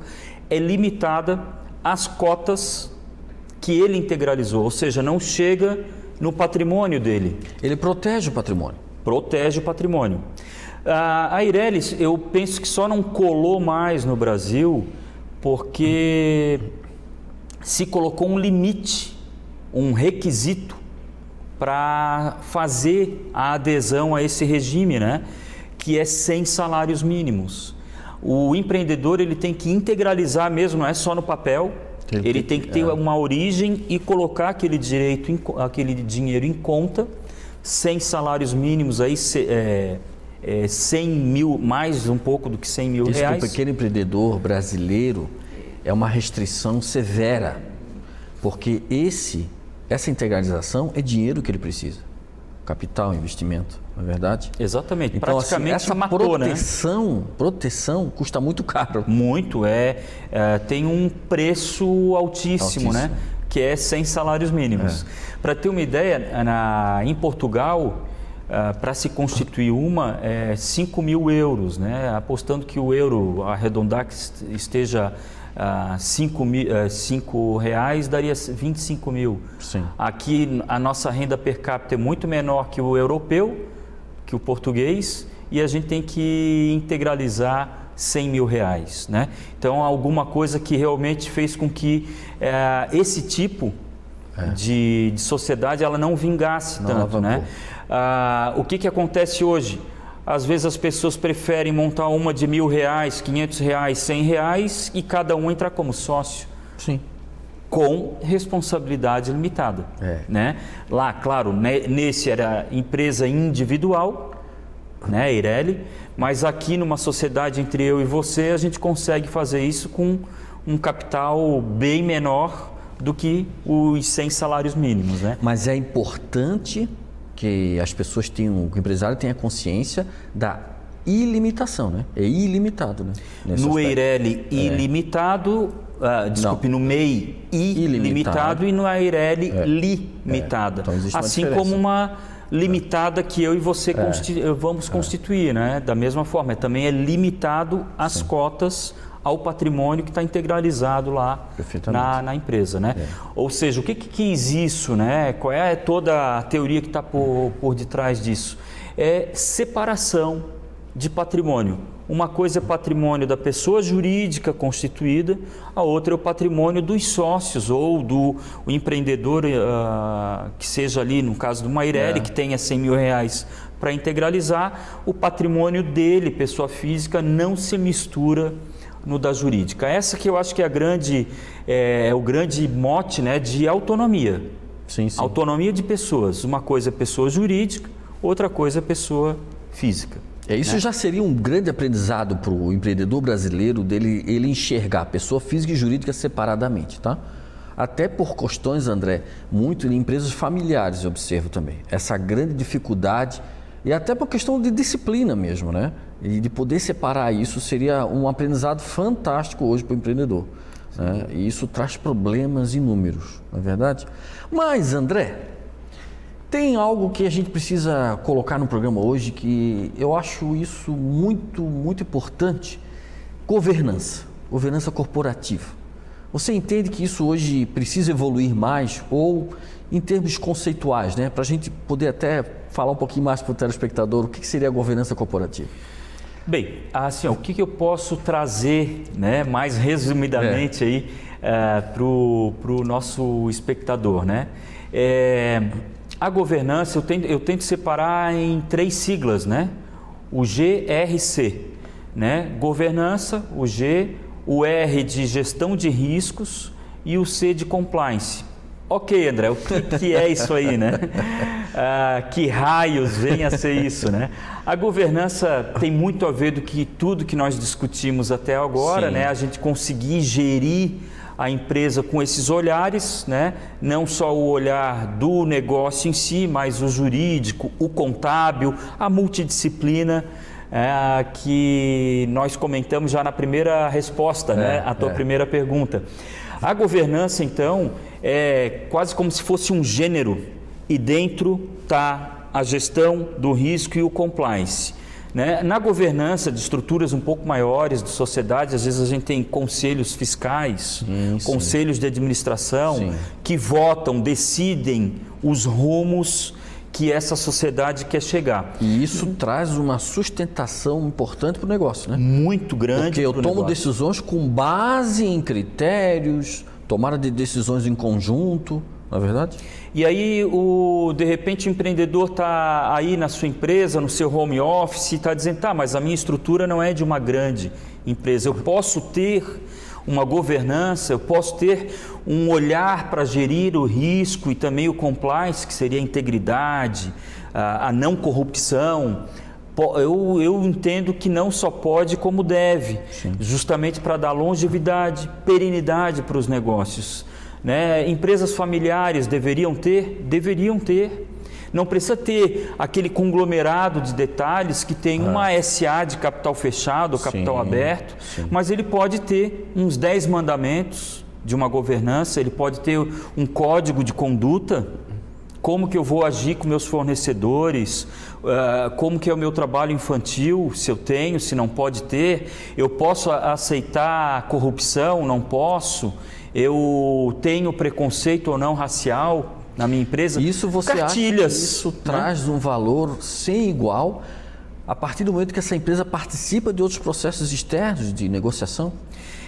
é limitada às cotas que ele integralizou, ou seja, não chega no patrimônio dele. Ele protege o patrimônio. Protege o patrimônio. A Eireli, eu penso que só não colou mais no Brasil porque se colocou um limite, um requisito para fazer a adesão a esse regime, né? que é sem salários mínimos. O empreendedor ele tem que integralizar mesmo, não é só no papel, ele, ele tem que ter é. uma origem e colocar aquele, direito, aquele dinheiro em conta, sem salários mínimos, aí, é, é, 100 mil, mais um pouco do que 100 mil reais. O pequeno empreendedor brasileiro é uma restrição severa, porque esse essa integralização é dinheiro que ele precisa. Capital, investimento, não é verdade? Exatamente. Então, assim, Praticamente assim, essa matou, né? proteção, né? proteção custa muito caro. Muito, é, é tem um preço altíssimo, altíssimo, né? Que é sem salários mínimos. É. Para ter uma ideia, na, em Portugal, Uh, para se constituir uma é 5 mil euros, né? apostando que o euro arredondar que esteja uh, 5, mil, uh, 5 reais daria 25 mil. Sim. Aqui a nossa renda per capita é muito menor que o europeu, que o português, e a gente tem que integralizar 100 mil reais. Né? Então, alguma coisa que realmente fez com que uh, esse tipo é. de, de, sociedade ela não vingasse não tanto. Né? Uh, o que, que acontece hoje? Às vezes as pessoas preferem montar uma de mil reais, quinhentos reais, cem reais e cada um entrar como sócio. Sim. Com responsabilidade limitada. É. Né? Lá, claro, nesse era empresa individual, né, Eireli, mas aqui numa sociedade entre eu e você, a gente consegue fazer isso com um capital bem menor do que os 100 salários mínimos. Né? Mas é importante que as pessoas tenham, o empresário tenha consciência da ilimitação, né? É ilimitado, né? Nesse no Eireli, é. ilimitado, uh, desculpe, Não. no MEI, ilimitado, ilimitado e no Eireli, é. limitada. É. Então, assim como uma limitada que eu e você é. vamos é. constituir, né? Da mesma forma, também é limitado às Sim. cotas ao patrimônio que está integralizado lá na, na, empresa, né? É. Ou seja, o que, que quis isso, né? Qual é toda a teoria que está por, por detrás disso? É separação de patrimônio. Uma coisa é patrimônio da pessoa jurídica constituída, a outra é o patrimônio dos sócios ou do empreendedor uh, que seja ali, no caso do Mairelli, é. que tenha 100 mil reais para integralizar, o patrimônio dele, pessoa física, não se mistura no da jurídica. Essa que eu acho que é a grande é, é o grande mote, né, de autonomia. Sim, sim. Autonomia de pessoas. Uma coisa é pessoa jurídica, outra coisa é pessoa física. É, isso né? já seria um grande aprendizado para o empreendedor brasileiro dele ele enxergar pessoa física e jurídica separadamente, tá? Até por questões, André, muito em empresas familiares eu observo também essa grande dificuldade E até por questão de disciplina mesmo, né? E de poder separar isso seria um aprendizado fantástico hoje para o empreendedor. Né? E isso traz problemas inúmeros, não é verdade? Mas, André, tem algo que a gente precisa colocar no programa hoje que eu acho isso muito, muito importante: governança, governança corporativa. Você entende que isso hoje precisa evoluir mais ou em termos conceituais, né? Para a gente poder até falar um pouquinho mais para o telespectador o que seria a governança corporativa? Bem, assim, ó, o que, que, eu posso trazer, né, mais resumidamente é. aí é, para o nosso espectador, né? É, a governança eu tento, eu tento separar em três siglas, né? O GRC, né? Governança, o G, o R de gestão de riscos e o C de compliance. Ok, André, o que, que é isso aí, né? Ah, que raios vem a ser isso, né? A governança tem muito a ver do que tudo que nós discutimos até agora, Sim. né? A gente conseguir gerir a empresa com esses olhares, né? não só o olhar do negócio em si, mas o jurídico, o contábil, a multidisciplina. É, que nós comentamos já na primeira resposta, né? é, né? A tua é. primeira pergunta. A governança, então, é quase como se fosse um gênero e dentro está a gestão do risco e o compliance. Né? Na governança de estruturas um pouco maiores, de sociedades, às vezes a gente tem conselhos fiscais, sim, conselhos sim. de administração sim. que votam, decidem os rumos que essa sociedade quer chegar. E isso traz uma sustentação importante para o negócio, né? Muito grande. Porque eu tomo negócio. decisões com base em critérios, tomada de decisões em conjunto, não é verdade? E aí, o, de repente, o empreendedor está aí na sua empresa, no seu home office, e está dizendo, tá, mas a minha estrutura não é de uma grande empresa. Eu posso ter uma governança, eu posso ter um olhar para gerir o risco e também o compliance, que seria a integridade, a, a não corrupção. Eu, eu, entendo que não só pode, como deve, Sim. justamente para dar longevidade, perenidade para os negócios. Né? Empresas familiares deveriam ter? Deveriam ter. Não precisa ter aquele conglomerado de detalhes que tem uma é. SA de capital fechado, capital sim, aberto, sim. mas ele pode ter uns 10 mandamentos de uma governança, ele pode ter um código de conduta, como que eu vou agir com meus fornecedores, uh, como que é o meu trabalho infantil, se eu tenho, se não pode ter, eu posso aceitar corrupção, não posso, eu tenho preconceito ou não racial, na minha empresa. Isso você cartilhas, acha que isso né? traz um valor sem igual a partir do momento que essa empresa participa de outros processos externos de negociação?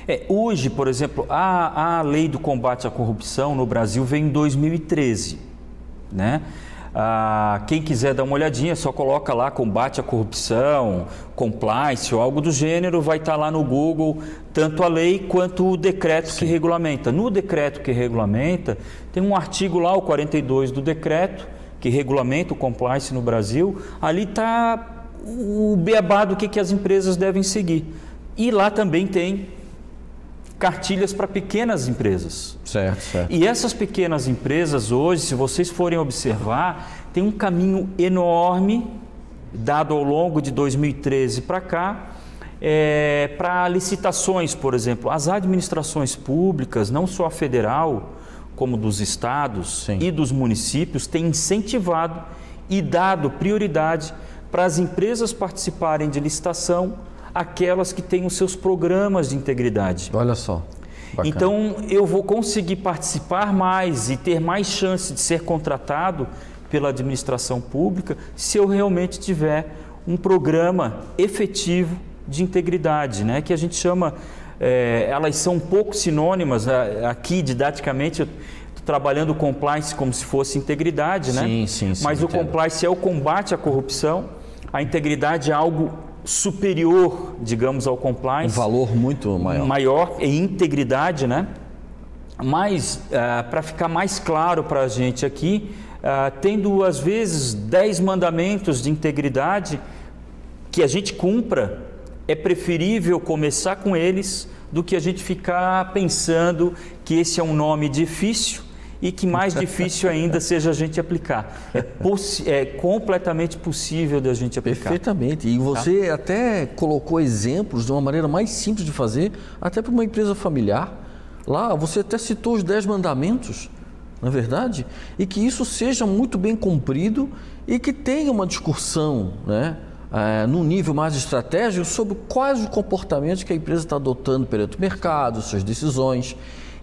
É, hoje, por exemplo, a, a lei do combate à corrupção no Brasil veio em 2013, né? Ah, quem quiser dar uma olhadinha, só coloca lá combate à corrupção, compliance ou algo do gênero, vai estar tá lá no Google tanto a lei quanto o decreto Sim. que regulamenta. No decreto que regulamenta, tem um artigo lá, o 42 do decreto, que regulamenta o compliance no Brasil. Ali está o beabá do que, que as empresas devem seguir. E lá também tem cartilhas para pequenas empresas. Certo, certo. E essas pequenas empresas hoje, se vocês forem observar, tem um caminho enorme dado ao longo de 2013 para cá, é, para licitações, por exemplo. As administrações públicas, não só a federal, como dos estados Sim. e dos municípios, têm incentivado e dado prioridade para as empresas participarem de licitação aquelas que têm os seus programas de integridade. Olha só. Bacana. Então eu vou conseguir participar mais e ter mais chance de ser contratado pela administração pública se eu realmente tiver um programa efetivo de integridade, né? que a gente chama, é, elas são um pouco sinônimas, né? aqui didaticamente eu estou trabalhando o compliance como se fosse integridade, né? Sim, sim, sim. Mas o compliance é o combate à corrupção, a integridade é algo superior, digamos, ao compliance. Um valor muito maior. Maior em integridade, né? Mas, uh, para ficar mais claro para a gente aqui, uh, tendo às vezes dez mandamentos de integridade que a gente cumpra, é preferível começar com eles do que a gente ficar pensando que esse é um nome difícil e que mais difícil ainda seja a gente aplicar. É, é completamente possível da gente aplicar. Perfeitamente. E você tá? até colocou exemplos de uma maneira mais simples de fazer, até para uma empresa familiar. Lá, você até citou os dez mandamentos, não é verdade? E que isso seja muito bem cumprido e que tenha uma discussão, né? É, num nível mais estratégico sobre quais os comportamentos que a empresa está adotando perante o mercado, suas decisões.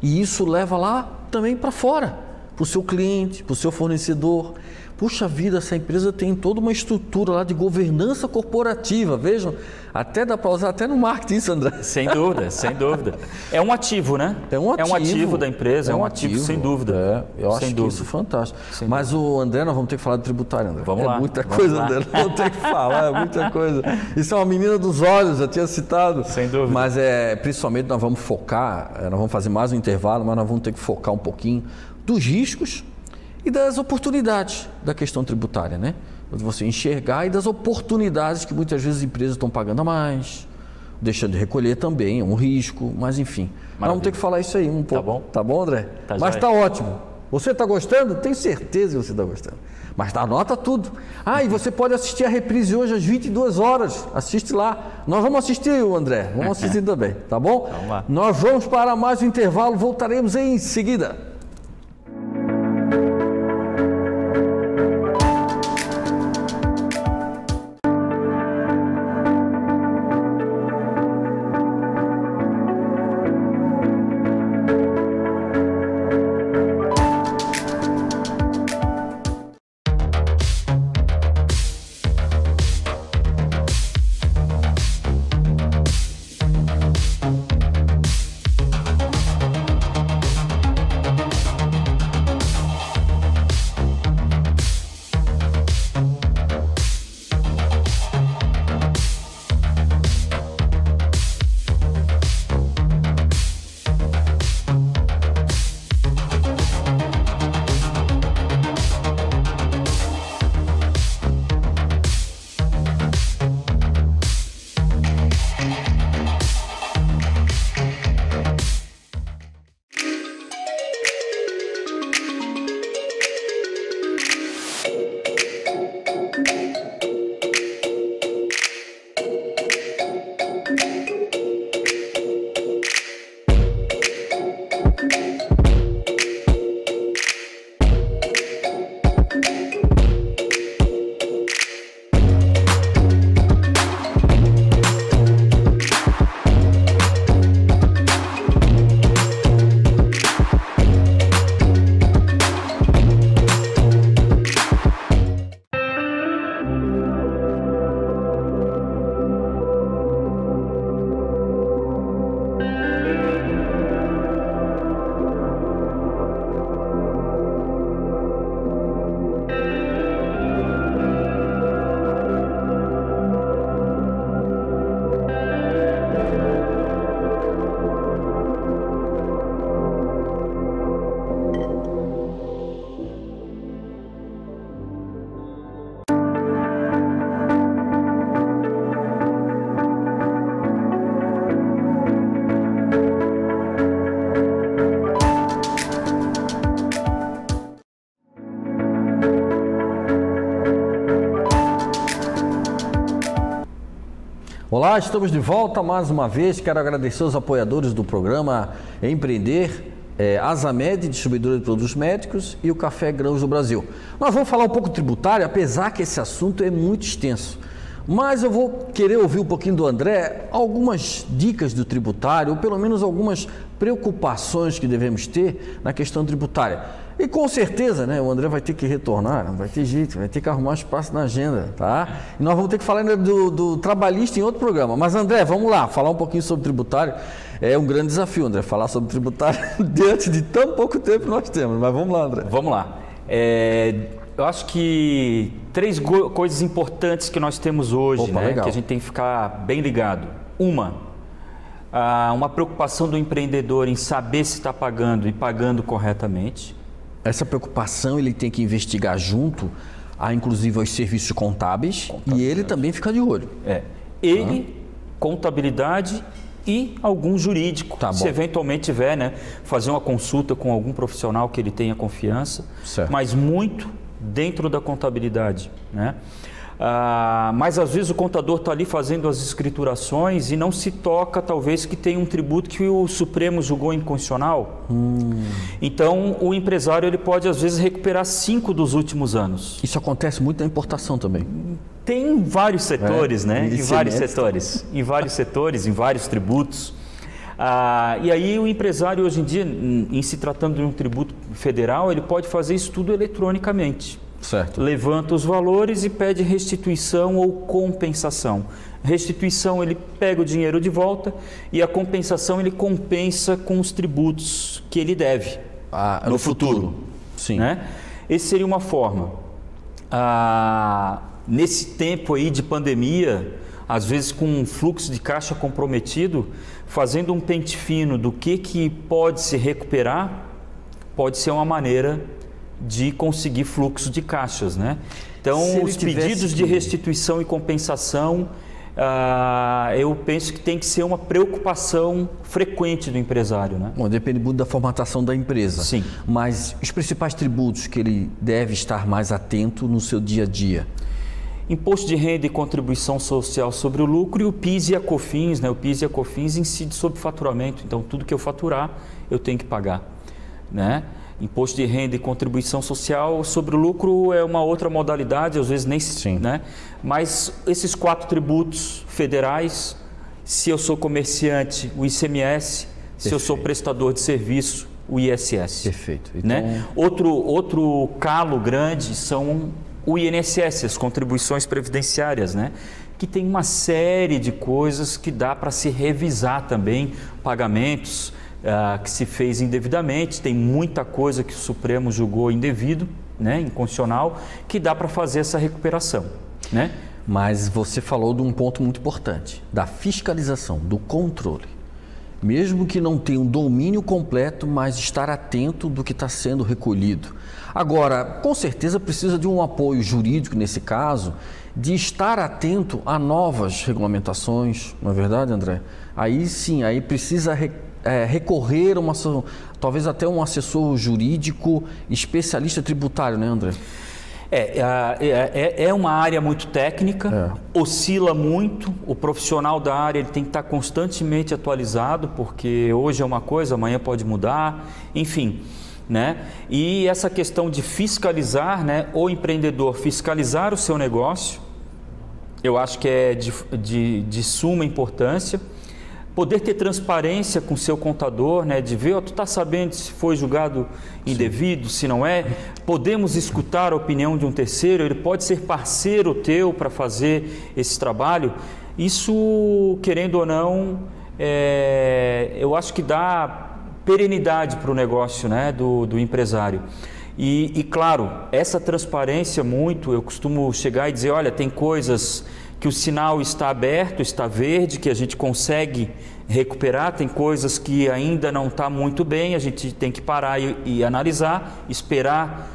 E isso leva lá também para fora, para o seu cliente, para o seu fornecedor. Puxa vida, essa empresa tem toda uma estrutura lá de governança corporativa. Vejam, até dá para usar até no marketing isso, André. Sem dúvida, sem dúvida. É um ativo, né? É um ativo. É um ativo da empresa, é um, é um ativo, ativo, sem dúvida. É, eu acho sem que dúvida. isso é fantástico. Sem Mas dúvida. o André, nós vamos ter que falar de tributário, André. Vamos é lá. muita coisa, lá. André. Vamos ter que falar, é muita coisa. Isso é uma menina dos olhos, já tinha citado. Sem dúvida. Mas é, principalmente nós vamos focar, é, nós vamos fazer mais um intervalo, mas nós vamos ter que focar um pouquinho dos riscos e das oportunidades da questão tributária, né? Você enxergar e das oportunidades que muitas vezes as empresas estão pagando a mais, deixando de recolher também, é um risco, mas enfim. Maravilha. Vamos ter que falar isso aí um pouco. Tá bom? Tá bom, André? Tá mas está ótimo. Você está gostando? Tenho certeza que você está gostando. Mas tá, anota tudo. Ah, e você pode assistir a reprise hoje às 22 horas. Assiste lá. Nós vamos assistir, André. Vamos assistir também, tá bom? Vamos lá. Nós vamos para mais um intervalo. Voltaremos em seguida. Olá, estamos de volta mais uma vez. Quero agradecer os apoiadores do programa Empreender, é, Azamed, distribuidora de produtos médicos, e o Café Grãos do Brasil. Nós vamos falar um pouco tributário, apesar que esse assunto é muito extenso. Mas eu vou querer ouvir um pouquinho do André algumas dicas do tributário, ou pelo menos algumas preocupações que devemos ter na questão tributária. E com certeza, né, o André vai ter que retornar, não vai ter jeito, vai ter que arrumar espaço na agenda, tá? E nós vamos ter que falar ainda do, do trabalhista em outro programa. Mas André, vamos lá, falar um pouquinho sobre tributário. É um grande desafio, André, falar sobre tributário diante de tão pouco tempo que nós temos. Mas vamos lá, André. Vamos lá. É, eu acho que três coisas importantes que nós temos hoje, Opa, né, que a gente tem que ficar bem ligado. Uma, uma preocupação do empreendedor em saber se está pagando e pagando corretamente essa preocupação ele tem que investigar junto a inclusive aos serviços contábeis e ele também fica de olho. É. Ele, ah. contabilidade e algum jurídico, Tá se eventualmente tiver, né, fazer uma consulta com algum profissional que ele tenha confiança, Certo. mas muito dentro da contabilidade, né? Ah, mas às vezes o contador está ali fazendo as escriturações e não se toca, talvez, que tem um tributo que o Supremo julgou inconstitucional. Então, o empresário ele pode, às vezes, recuperar cinco dos últimos anos. Isso acontece muito na importação também. Tem em vários setores, É, né? Em vários setores. Em vários setores, em vários tributos. Ah, e aí o empresário hoje em dia, em se tratando de um tributo federal, ele pode fazer isso tudo eletronicamente. Certo. Levanta os valores e pede restituição ou compensação. Restituição ele pega o dinheiro de volta e a compensação ele compensa com os tributos que ele deve Ah, no futuro. Sim. né? Esse seria uma forma. Ah, nesse tempo aí de pandemia, às vezes com um fluxo de caixa comprometido, fazendo um pente fino do que, que pode se recuperar, pode ser uma maneira de conseguir fluxo de caixas, né? Então, os pedidos de que- restituição e compensação, ah, eu penso que tem que ser uma preocupação frequente do empresário, né? Bom, depende muito da formatação da empresa. Sim. Mas os principais tributos que ele deve estar mais atento no seu dia a dia. Imposto de renda e contribuição social sobre o lucro e o PIS e a COFINS, né? O PIS e a COFINS incide sobre faturamento, então tudo que eu faturar eu tenho que pagar, né? Imposto de renda e contribuição social sobre o lucro é uma outra modalidade, às vezes nem, se- Sim. né? Mas esses quatro tributos federais, se eu sou comerciante, o ICMS, se eu sou Perfeito. prestador de serviço, o ISS Perfeito. Então, né? Outro, outro calo grande são o INSS, as contribuições previdenciárias, né? que tem uma série de coisas que dá para se revisar também, pagamentos ah, que se fez indevidamente, tem muita coisa que o Supremo julgou indevido, né? inconstitucional, que dá para fazer essa recuperação. Né? Mas você falou de um ponto muito importante, da fiscalização, do controle. Mesmo que não tenha um domínio completo, mas estar atento do que está sendo recolhido. Agora, com certeza precisa de um apoio jurídico nesse caso, de estar atento a novas regulamentações, não é verdade, André? Aí sim, aí precisa re- é, recorrer a uma, talvez até um assessor jurídico especialista tributário, né, André? É, é, é- é uma área muito técnica, oscila muito. O profissional da área ele tem que estar constantemente atualizado, porque hoje é uma coisa, amanhã pode mudar, enfim. Né? E essa questão de fiscalizar, né, o empreendedor fiscalizar o seu negócio, eu acho que é de, de, de suma importância. Poder ter transparência com o seu contador, né, de ver, ó, tu está sabendo se foi julgado indevido, se não é. Podemos escutar a opinião de um terceiro, ele pode ser parceiro teu para fazer esse trabalho. Isso, querendo ou não, é, eu acho que dá perenidade para o negócio né, do, do empresário. E, e, claro, essa transparência muito, eu costumo chegar e dizer, olha, tem coisas que o sinal está aberto, está verde, que a gente consegue recuperar, tem coisas que ainda não está muito bem, a gente tem que parar e, e analisar, esperar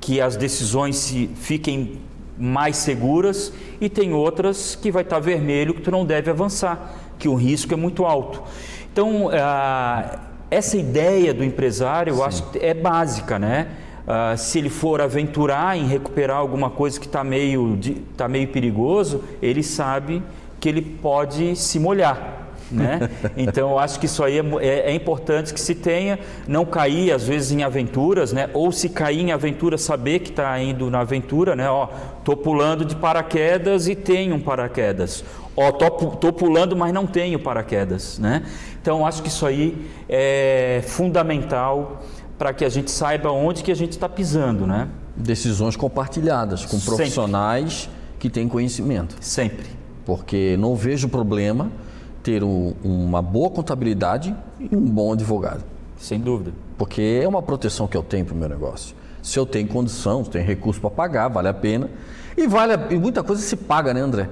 que as decisões se fiquem mais seguras e tem outras que vai estar vermelho que tu não deve avançar, que o risco é muito alto. Então, ah, essa ideia do empresário, eu acho que é básica, né? Ah, se ele for aventurar em recuperar alguma coisa que está meio, de- tá meio perigoso, ele sabe que ele pode se molhar. Né? Então, eu acho que isso aí é, é- é importante que se tenha, não cair às vezes em aventuras, né? ou se cair em aventura, saber que está indo na aventura, né? Ó, tô pulando de paraquedas e tenho um paraquedas. Ó, tô, tô pulando, mas não tenho paraquedas, né? Então, acho que isso aí é fundamental para que a gente saiba onde que a gente está pisando, né? Decisões compartilhadas com Sempre. profissionais que têm conhecimento. Sempre. Porque não vejo problema ter um- uma boa contabilidade e um bom advogado. Sem dúvida. Porque é uma proteção que eu tenho para o meu negócio. Se eu tenho condição, se tenho recurso para pagar, vale a pena. E vale a- e muita coisa se paga, né, André?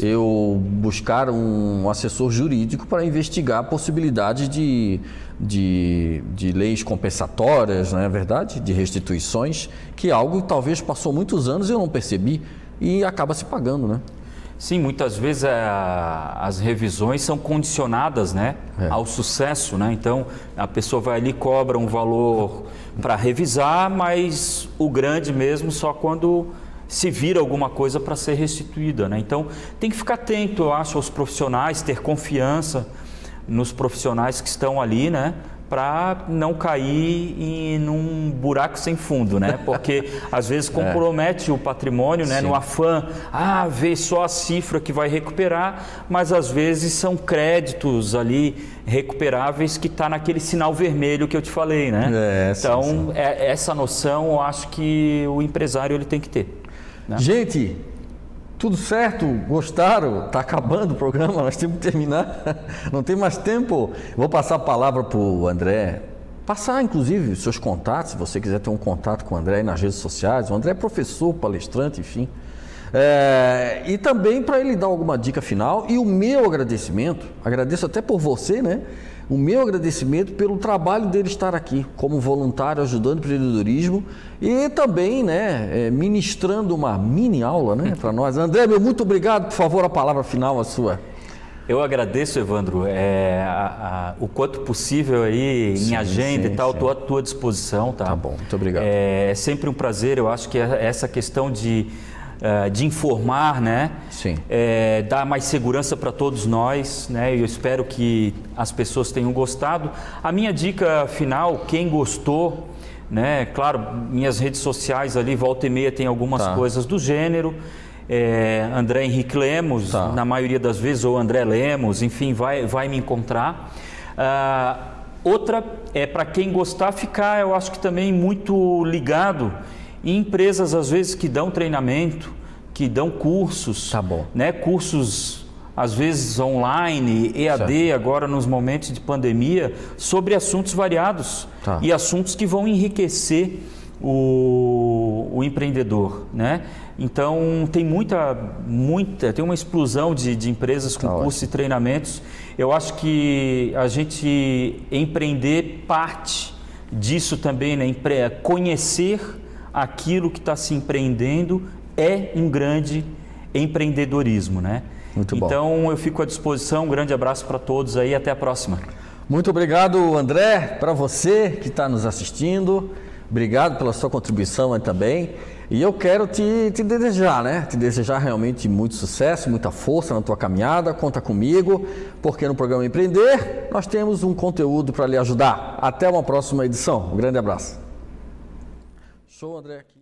Eu buscar um assessor jurídico para investigar a possibilidade de, de, de leis compensatórias, não é verdade? De restituições, que é algo talvez passou muitos anos e eu não percebi e acaba se pagando, né? Sim, muitas vezes é, as revisões são condicionadas né, é. ao sucesso. Né? Então, a pessoa vai ali cobra um valor para revisar, mas o grande mesmo só quando se vira alguma coisa para ser restituída. Né? Então, tem que ficar atento, eu acho, aos profissionais, ter confiança nos profissionais que estão ali, né? para não cair em num buraco sem fundo, né? Porque às vezes compromete é. o patrimônio, né? Sim. No afã, ah, vê só a cifra que vai recuperar, mas às vezes são créditos ali recuperáveis que está naquele sinal vermelho que eu te falei, né? É, então, sim, sim. É, essa noção eu acho que o empresário ele tem que ter. Né? Gente, tudo certo? Gostaram? Está acabando o programa, nós temos que terminar. Não tem mais tempo. Vou passar a palavra para o André. Passar, inclusive, os seus contatos, se você quiser ter um contato com o André nas redes sociais. O André é professor, palestrante, enfim. É, e também para ele dar alguma dica final. E o meu agradecimento, agradeço até por você, né? O meu agradecimento pelo trabalho dele estar aqui como voluntário ajudando o empreendedorismo e também né, é, ministrando uma mini aula né, para nós. André, meu muito obrigado. Por favor, a palavra final a sua. Eu agradeço, Evandro, é, a, a, o quanto possível aí sim, em agenda sim, e tal, estou à tua disposição. Tá, tá bom, muito obrigado. É, é sempre um prazer, eu acho que é essa questão de uh, de informar, né? Sim. É, dar mais segurança para todos nós, né? Eu espero que as pessoas tenham gostado. A minha dica final, quem gostou, né? Claro, minhas redes sociais ali, volta e meia tem algumas tá. coisas do gênero. É, André Henrique Lemos, tá. na maioria das vezes, ou André Lemos, enfim, vai, vai me encontrar. Uh, outra é para quem gostar ficar, eu acho que também muito ligado e empresas, às vezes, que dão treinamento, que dão cursos, tá bom. né? cursos às vezes online, EAD, certo. agora nos momentos de pandemia, sobre assuntos variados tá. e assuntos que vão enriquecer o, o, empreendedor, né? Então tem muita, muita, tem uma explosão de, de empresas com tá cursos e treinamentos. Eu acho que a gente empreender parte disso também, né? Conhecer aquilo que está se empreendendo é um grande empreendedorismo, né? Muito bom. Então eu fico à disposição. Um grande abraço para todos aí. Até a próxima. Muito obrigado, André, para você que está nos assistindo. Obrigado pela sua contribuição também. E eu quero te, te, desejar, né? Te desejar realmente muito sucesso, muita força na tua caminhada. Conta comigo, porque no programa Empreender nós temos um conteúdo para lhe ajudar. Até uma próxima edição. Um grande abraço. Show, André, aqui.